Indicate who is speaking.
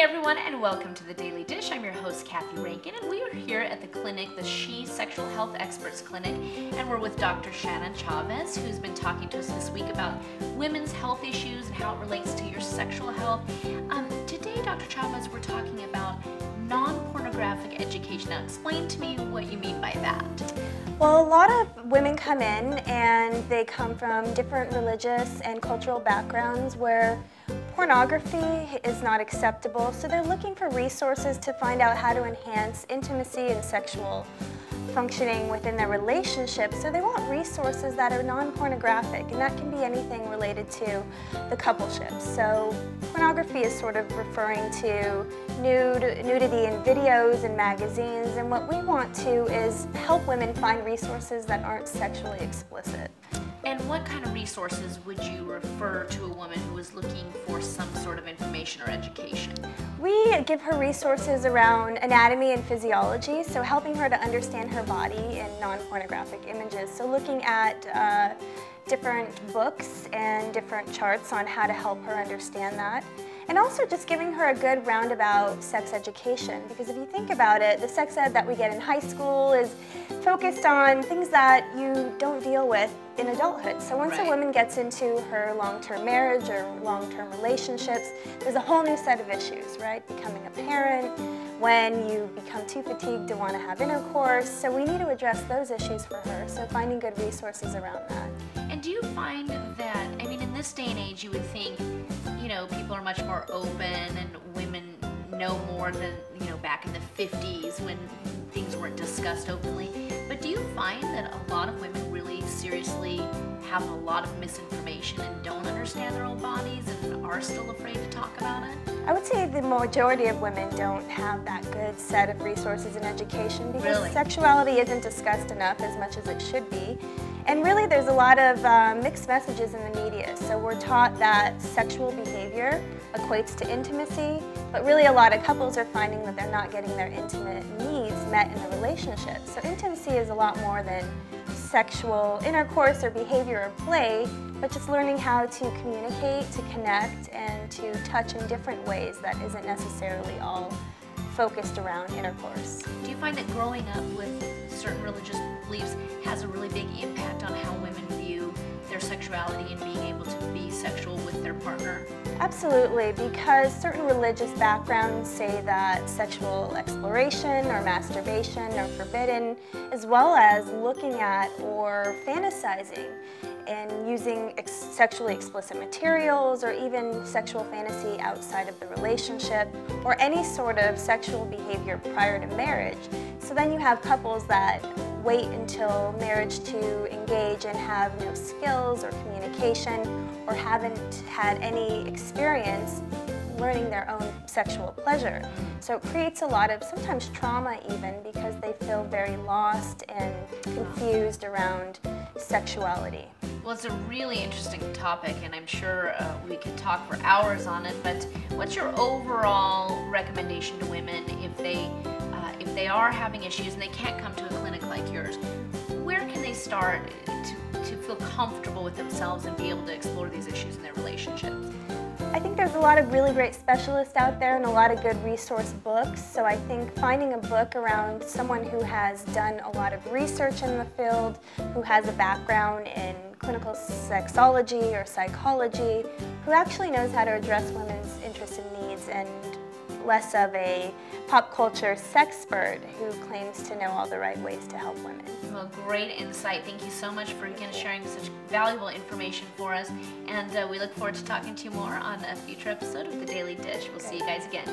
Speaker 1: everyone, and welcome to the Daily Dish. I'm your host, Kathy Rankin, and we are here at the clinic, the She Sexual Health Experts Clinic, and we're with Dr. Shannon Chavez, who's been talking to us this week about women's health issues and how it relates to your sexual health. Um, today, Dr. Chavez, we're talking about non pornographic education. Now, explain to me what you mean by that.
Speaker 2: Well, a lot of women come in and they come from different religious and cultural backgrounds where pornography is not acceptable, so they're looking for resources to find out how to enhance intimacy and sexual functioning within their relationship. So they want resources that are non-pornographic, and that can be anything related to the coupleship. So pornography is sort of referring to nude, nudity in videos and magazines, and what we want to is help women find resources that aren't sexually explicit.
Speaker 1: And what kind of resources would you refer to a woman who is looking for some sort of information or education?
Speaker 2: We give her resources around anatomy and physiology, so helping her to understand her body in non-pornographic images. So looking at uh, different books and different charts on how to help her understand that. And also just giving her a good roundabout sex education because if you think about it, the sex ed that we get in high school is focused on things that you don't deal with in adulthood. So once
Speaker 1: right.
Speaker 2: a woman gets into her long-term marriage or long-term relationships, there's a whole new set of issues, right? Becoming a parent, when you become too fatigued to want to have intercourse. So we need to address those issues for her. So finding good resources around that.
Speaker 1: And do you find that, I mean, in this day and age, you would think, know, people are much more open and women know more than, you know, back in the 50s when things weren't discussed openly. But do you find that a lot of women really seriously have a lot of misinformation and don't understand their own bodies and are still afraid to talk about it?
Speaker 2: I would say the majority of women don't have that good set of resources and education because
Speaker 1: Really?
Speaker 2: sexuality isn't discussed enough as much as it should be. And really there's a lot of uh, mixed messages in the media. So we're taught that sexual behavior equates to intimacy, but really a lot of couples are finding that they're not getting their intimate needs met in the relationship. So intimacy is a lot more than sexual intercourse or behavior or play, but just learning how to communicate, to connect, and to touch in different ways that isn't necessarily all focused around intercourse.
Speaker 1: Do you find that growing up with certain religious beliefs has a really big impact on how women view their sexuality and being able to be sexual with their partner?
Speaker 2: Absolutely, because certain religious backgrounds say that sexual exploration or masturbation are forbidden, as well as looking at or fantasizing and using ex sexually explicit materials or even sexual fantasy outside of the relationship or any sort of sexual behavior prior to marriage. So then you have couples that wait until marriage to engage and have no skills or communication or haven't had any experience learning their own sexual pleasure. So it creates a lot of sometimes trauma even because they feel very lost and confused around sexuality.
Speaker 1: Well, it's a really interesting topic, and I'm sure uh, we could talk for hours on it. But what's your overall recommendation to women are having issues and they can't come to a clinic like yours? Where can they start to, to feel comfortable with themselves and be able to explore these issues in their relationships?
Speaker 2: I think there's a lot of really great specialists out there and a lot of good resource books. So I think finding a book around someone who has done a lot of research in the field, who has a background in clinical sexology or psychology, who actually knows how to address women's interests and needs and less of a pop culture sexpert who claims to know all the right ways to help women.
Speaker 1: Well, great insight. Thank you so much for again sharing such valuable information for us. And uh, we look forward to talking to you more on a future episode of The Daily Dish. We'll see you guys again.